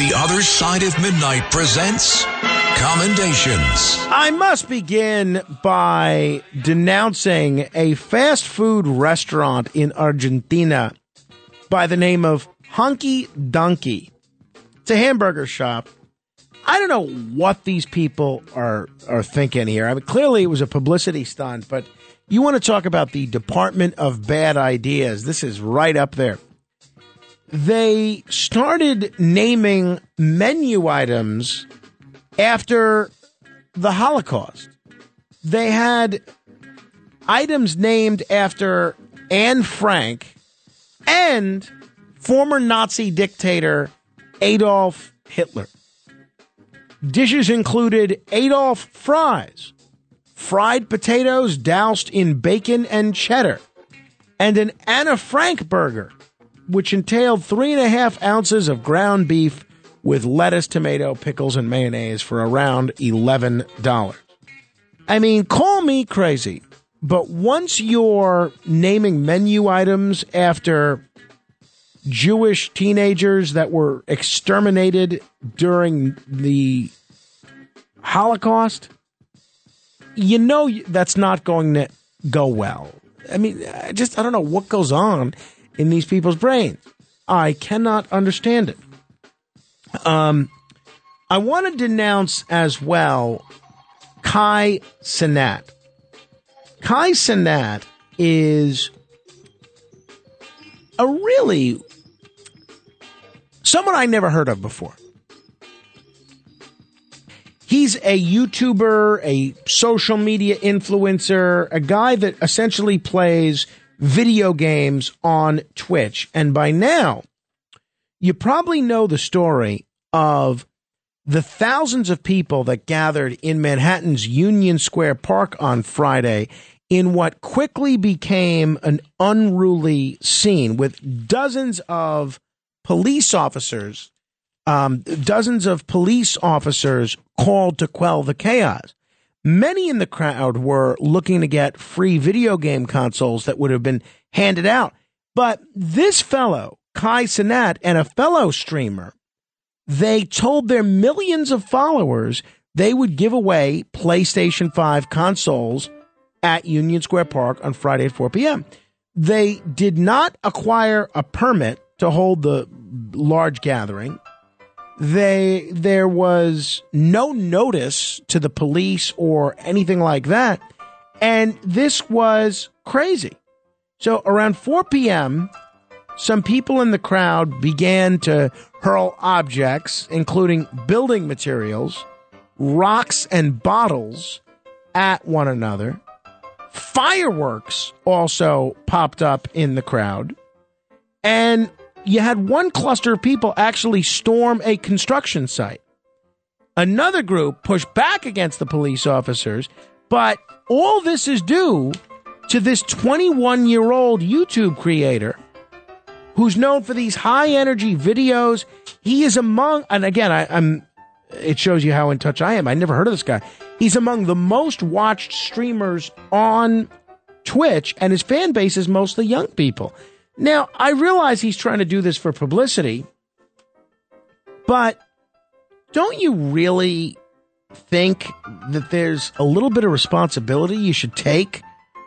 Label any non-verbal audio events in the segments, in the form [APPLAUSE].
The Other Side of Midnight presents Commendations. I must begin by denouncing a fast food restaurant in Argentina by the name of Honky Donkey. It's a hamburger shop. I don't know what these people are are thinking here. I mean, clearly it was a publicity stunt, but you want to talk about the Department of Bad Ideas? This is right up there. They started naming menu items after the Holocaust. They had items named after Anne Frank and former Nazi dictator Adolf Hitler. Dishes included Adolf fries, fried potatoes doused in bacon and cheddar, and an Anna Frank burger, which entailed three and a half ounces of ground beef with lettuce, tomato, pickles, and mayonnaise for around $11. I mean, call me crazy, but once you're naming menu items after Jewish teenagers that were exterminated during the Holocaust, you know that's not going to go well. I mean, I just I don't know what goes on in these people's brains. I cannot understand it. Um, I want to denounce as well Kai Cenat. Kai Cenat is a really someone I never heard of before. He's a YouTuber, a social media influencer, a guy that essentially plays video games on Twitch. And by now, you probably know the story of the thousands of people that gathered in Manhattan's Union Square Park on Friday in what quickly became an unruly scene with dozens of police officers, um, dozens of police officers called to quell the chaos. Many in the crowd were looking to get free video game consoles that would have been handed out. But this fellow, Kai Cenat, and a fellow streamer, they told their millions of followers they would give away PlayStation 5 consoles at Union Square Park on Friday at 4 p.m. They did not acquire a permit to hold the large gathering they there was no notice to the police or anything like that. And this was crazy. So around 4 p.m some people in the crowd began to hurl objects including building materials rocks and bottles at one another. Fireworks also popped up in the crowd. And you had one cluster of people actually storm a construction site. Another group pushed back against the police officers, but all this is due to this 21 year old YouTube creator who's known for these high energy videos. He is among, and again, I, am it shows you how in touch I am. I never heard of this guy. He's among the most watched streamers on Twitch, and his fan base is mostly young people. Now, I realize he's trying to do this for publicity, but don't you really think that there's a little bit of responsibility you should take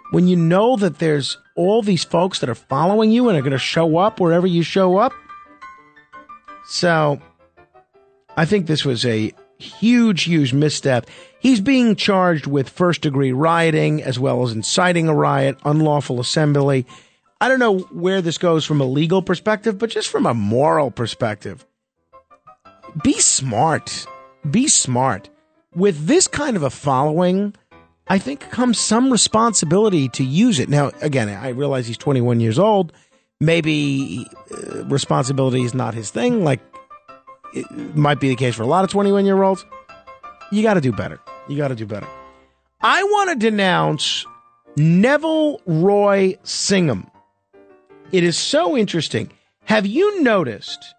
when you know that there's all these folks that are following you and are going to show up wherever you show up? So, I think this was a huge, huge misstep. He's being charged with first degree rioting as well as inciting a riot, unlawful assembly. I don't know where this goes from a legal perspective, but just from a moral perspective, be smart. Be smart. With this kind of a following, I think comes some responsibility to use it. Now, again, I realize he's 21 years old. Maybe uh, responsibility is not his thing. Like, it might be the case for a lot of 21 year olds. You got to do better. You got to do better. I want to denounce Neville Roy Singham. It is so interesting. Have you noticed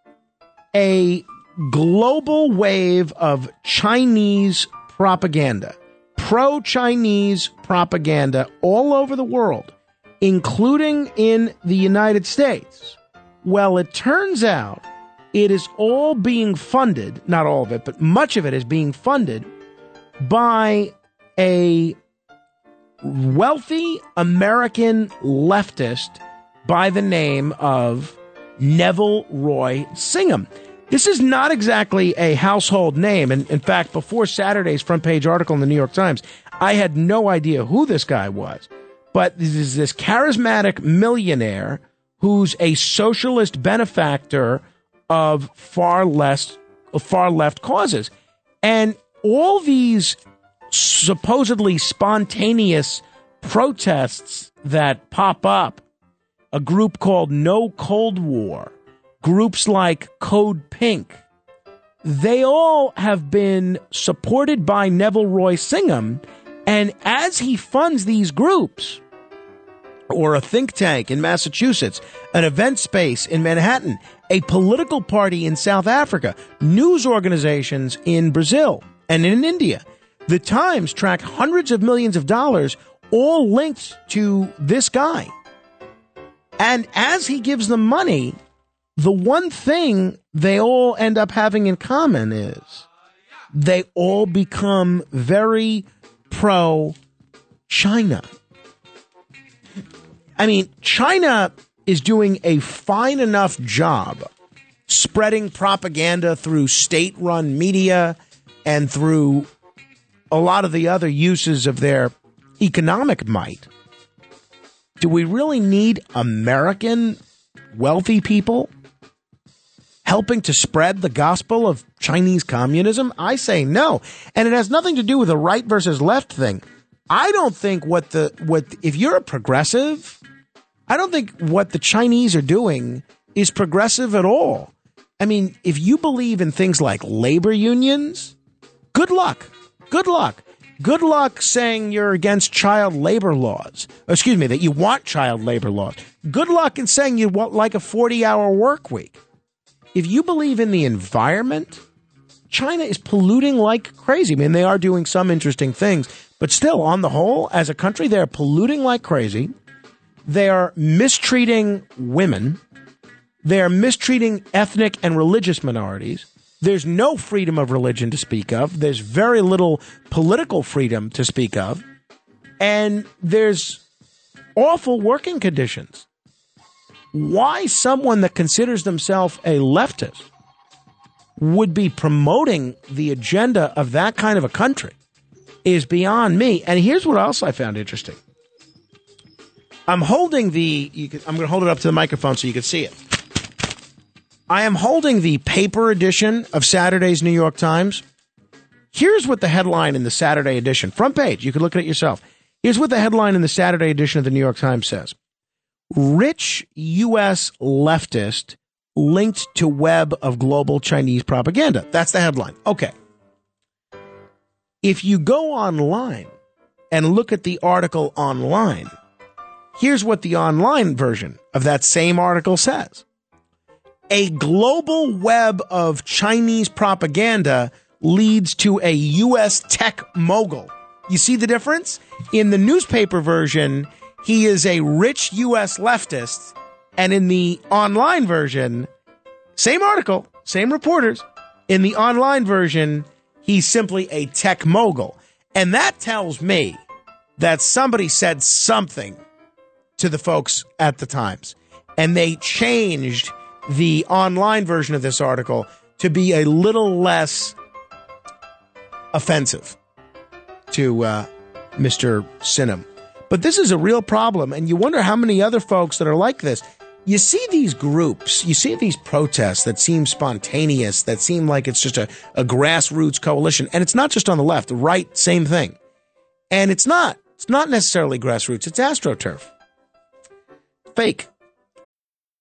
a global wave of Chinese propaganda, pro Chinese propaganda all over the world, including in the United States? Well, it turns out it is all being funded, not all of it, but much of it is being funded by a wealthy American leftist by the name of Neville Roy Singham. This is not exactly a household name. And in fact, before Saturday's front page article in the New York Times, I had no idea who this guy was. But this is this charismatic millionaire who's a socialist benefactor of far less far left causes. And all these supposedly spontaneous protests that pop up, a group called No Cold War, groups like Code Pink, they all have been supported by Neville Roy Singham. And as he funds these groups, or a think tank in Massachusetts, an event space in Manhattan, a political party in South Africa, news organizations in Brazil and in India. The Times track hundreds of millions of dollars, all linked to this guy. And as he gives them money, the one thing they all end up having in common is they all become very pro China. I mean, China is doing a fine enough job spreading propaganda through state run media and through a lot of the other uses of their economic might. Do we really need American wealthy people helping to spread the gospel of Chinese communism? I say no. And it has nothing to do with the right versus left thing. I don't think what the what if you're a progressive I don't think what the Chinese are doing is progressive at all. I mean, if you believe in things like labor unions, good luck. Good luck. Good luck saying you're against child labor laws. Excuse me, that you want child labor laws. Good luck in saying you want like a 40 hour work week. If you believe in the environment, China is polluting like crazy. I mean, they are doing some interesting things, but still, on the whole, as a country, they're polluting like crazy. They are mistreating women. They are mistreating ethnic and religious minorities. There's no freedom of religion to speak of. There's very little political freedom to speak of. And there's awful working conditions. Why someone that considers themselves a leftist would be promoting the agenda of that kind of a country is beyond me. And here's what else I found interesting. I'm holding the. Can, I'm going to hold it up to the microphone so you can see it. I am holding the paper edition of Saturday's New York Times. Here's what the headline in the Saturday edition, front page, you can look at it yourself. Here's what the headline in the Saturday edition of the New York Times says Rich U.S. leftist linked to web of global Chinese propaganda. That's the headline. Okay. If you go online and look at the article online, Here's what the online version of that same article says A global web of Chinese propaganda leads to a U.S. tech mogul. You see the difference? In the newspaper version, he is a rich U.S. leftist. And in the online version, same article, same reporters. In the online version, he's simply a tech mogul. And that tells me that somebody said something to the folks at the Times. And they changed the online version of this article to be a little less offensive to uh, Mr. Singham. But this is a real problem, and you wonder how many other folks that are like this. You see these groups, you see these protests that seem spontaneous, that seem like it's just a, a grassroots coalition. And it's not just on the left, the right, same thing. And it's not. It's not necessarily grassroots, it's astroturf fake.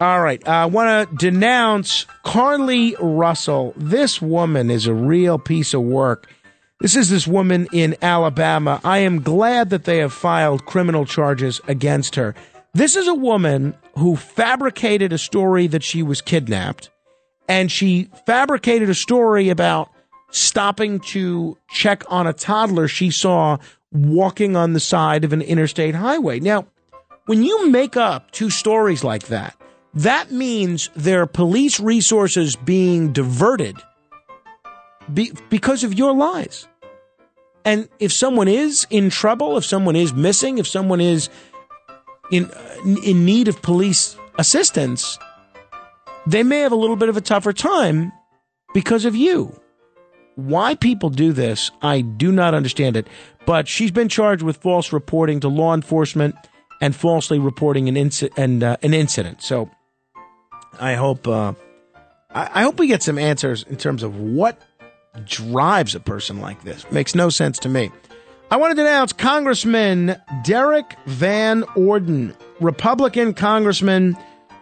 All right. I want to denounce Carlee Russell. This woman is a real piece of work. This is this woman in Alabama. I am glad that they have filed criminal charges against her. This is a woman who fabricated a story that she was kidnapped, and she fabricated a story about stopping to check on a toddler she saw walking on the side of an interstate highway. Now, when you make up two stories like that, that means there are police resources being diverted be, because of your lies. And if someone is in trouble, if someone is missing, if someone is in in need of police assistance, they may have a little bit of a tougher time because of you. Why people do this, I do not understand it. But she's been charged with false reporting to law enforcement and falsely reporting an, and, uh, an incident. So I hope uh, I, I hope we get some answers in terms of what drives a person like this. Makes no sense to me. I want to denounce Congressman Derrick Van Orden, Republican congressman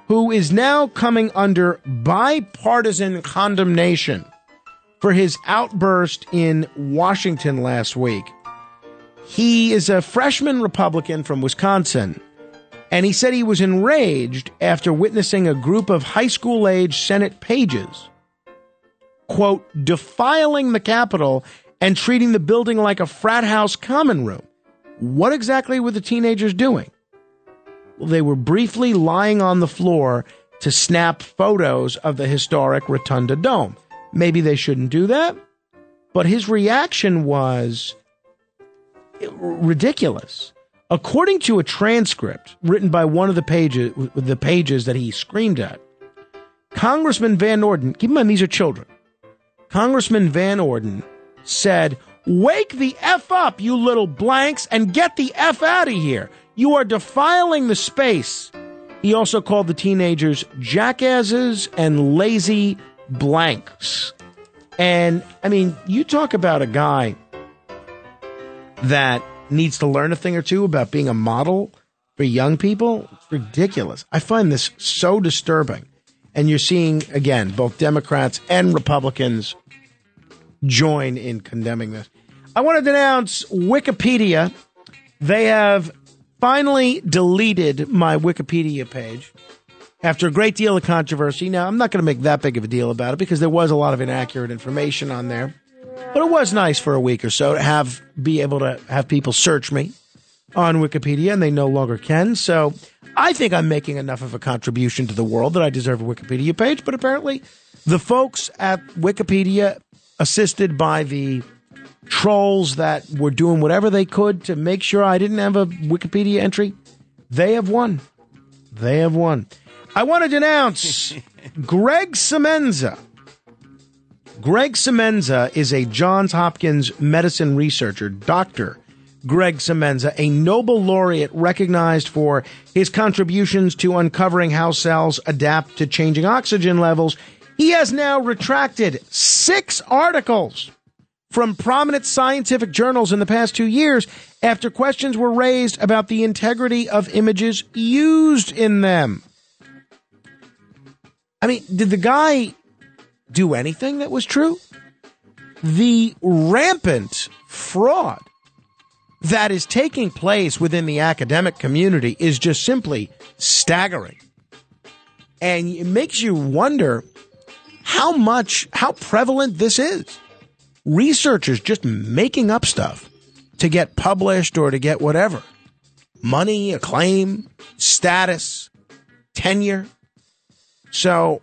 who is now coming under bipartisan condemnation for his outburst in Washington last week. He is a freshman Republican from Wisconsin, and he said he was enraged after witnessing a group of high school age Senate pages, quote, defiling the Capitol and treating the building like a frat house common room. What exactly were the teenagers doing? Well, they were briefly lying on the floor to snap photos of the historic Rotunda Dome. Maybe they shouldn't do that, but his reaction was ridiculous. According to a transcript written by one of the pages, the pages that he screamed at, Congressman Van Orden, keep in mind these are children. Congressman Van Orden said, Wake the F up, you little blanks, and get the F out of here. You are defiling the space. He also called the teenagers jackasses and lazy blanks. And I mean, you talk about a guy that needs to learn a thing or two about being a model for young people. It's ridiculous. I find this so disturbing. And you're seeing, again, both Democrats and Republicans join in condemning this. I want to denounce Wikipedia. They have finally deleted my Wikipedia page after a great deal of controversy. Now, I'm not going to make that big of a deal about it because there was a lot of inaccurate information on there. But it was nice for a week or so to have be able to have people search me on Wikipedia and they no longer can. So I think I'm making enough of a contribution to the world that I deserve a Wikipedia page, but apparently the folks at Wikipedia assisted by the trolls that were doing whatever they could to make sure I didn't have a Wikipedia entry. They have won. They have won. I want to denounce [LAUGHS] Greg Semenza. Greg Semenza is a Johns Hopkins medicine researcher, Dr. Greg Semenza, a Nobel laureate recognized for his contributions to uncovering how cells adapt to changing oxygen levels. He has now retracted six articles from prominent scientific journals in the past two years after questions were raised about the integrity of images used in them. I mean, did the guy do anything that was true? The rampant fraud that is taking place within the academic community is just simply staggering. And it makes you wonder how much, how prevalent this is. Researchers just making up stuff to get published or to get whatever money, acclaim, status, tenure. So,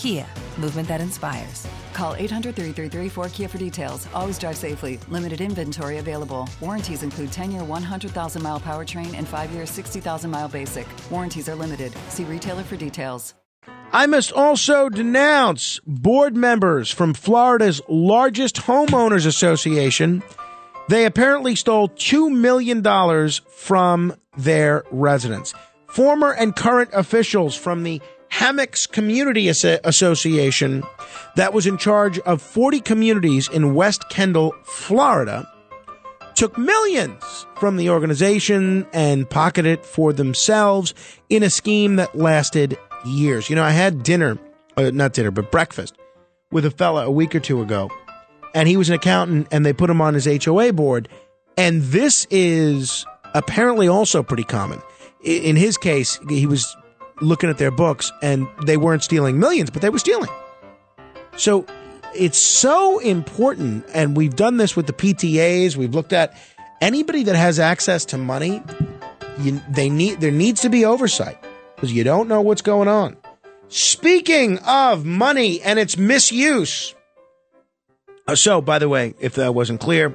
Kia, movement that inspires. Call 800 333 4KIA for details. Always drive safely. Limited inventory available. Warranties include 10 year 100,000 mile powertrain and 5 year 60,000 mile basic. Warranties are limited. See retailer for details. I must also denounce board members from Florida's largest homeowners association. They apparently stole $2 million from their residents. Former and current officials from the Hammocks Community Association that was in charge of 40 communities in West Kendall, Florida, took millions from the organization and pocketed it for themselves in a scheme that lasted years. You know, I had dinner, uh, not dinner, but breakfast with a fella a week or two ago, and he was an accountant, and they put him on his HOA board. And this is apparently also pretty common. In his case, he was looking at their books, and they weren't stealing millions, but they were stealing. So it's so important, and we've done this with the PTAs. We've looked at anybody that has access to money. You, they need there needs to be oversight because you don't know what's going on. Speaking of money and its misuse. Uh, so, by the way, if that wasn't clear,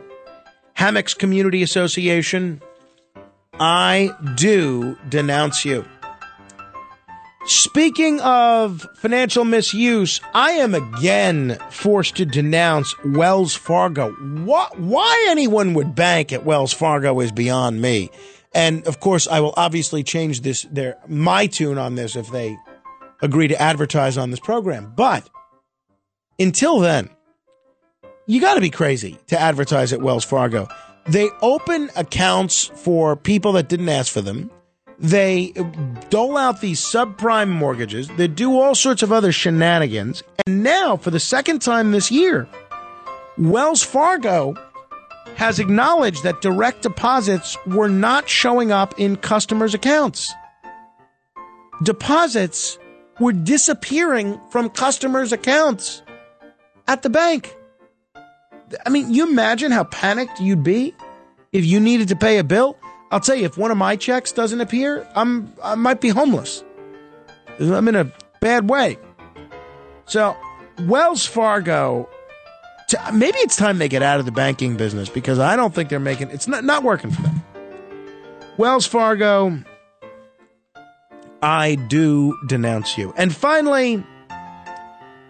Hammocks Community Association, I do denounce you. Speaking of financial misuse, I am again forced to denounce Wells Fargo. What, why anyone would bank at Wells Fargo is beyond me. And of course, I will obviously change this their my tune on this if they agree to advertise on this program. But until then, you got to be crazy to advertise at Wells Fargo. They open accounts for people that didn't ask for them. They dole out these subprime mortgages. They do all sorts of other shenanigans. And now, for the second time this year, Wells Fargo has acknowledged that direct deposits were not showing up in customers' accounts. Deposits were disappearing from customers' accounts at the bank. I mean, you imagine how panicked you'd be if you needed to pay a bill? I'll tell you, if one of my checks doesn't appear, I'm I might be homeless. I'm in a bad way. So, Wells Fargo maybe it's time they get out of the banking business because I don't think they're making it's not, not working for them. Wells Fargo, I do denounce you. And finally,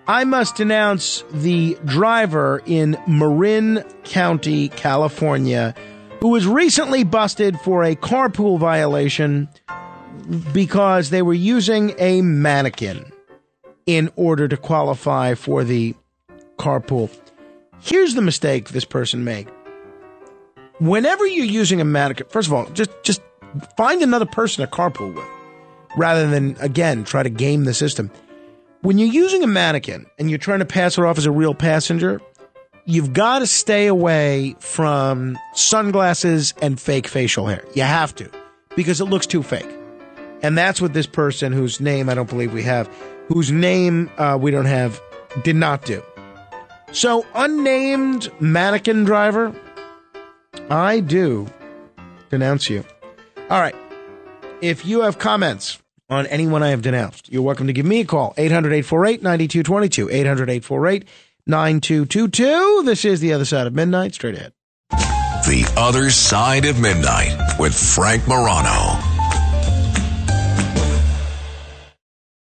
I must denounce the driver in Marin County, California, who was recently busted for a carpool violation because they were using a mannequin in order to qualify for the carpool. Here's the mistake this person made. Whenever you're using a mannequin, first of all, just just find another person to carpool with, rather than again try to game the system. When you're using a mannequin and you're trying to pass her off as a real passenger, you've got to stay away from sunglasses and fake facial hair. You have to, because it looks too fake. And that's what this person, whose name I don't believe we have, whose name uh, we don't have, did not do. So, unnamed mannequin driver, I do denounce you. All right. If you have comments on anyone I have denounced, you're welcome to give me a call. 800 848 9222. 800 848 9222. This is The Other Side of Midnight. Straight ahead. The Other Side of Midnight with Frank Morano.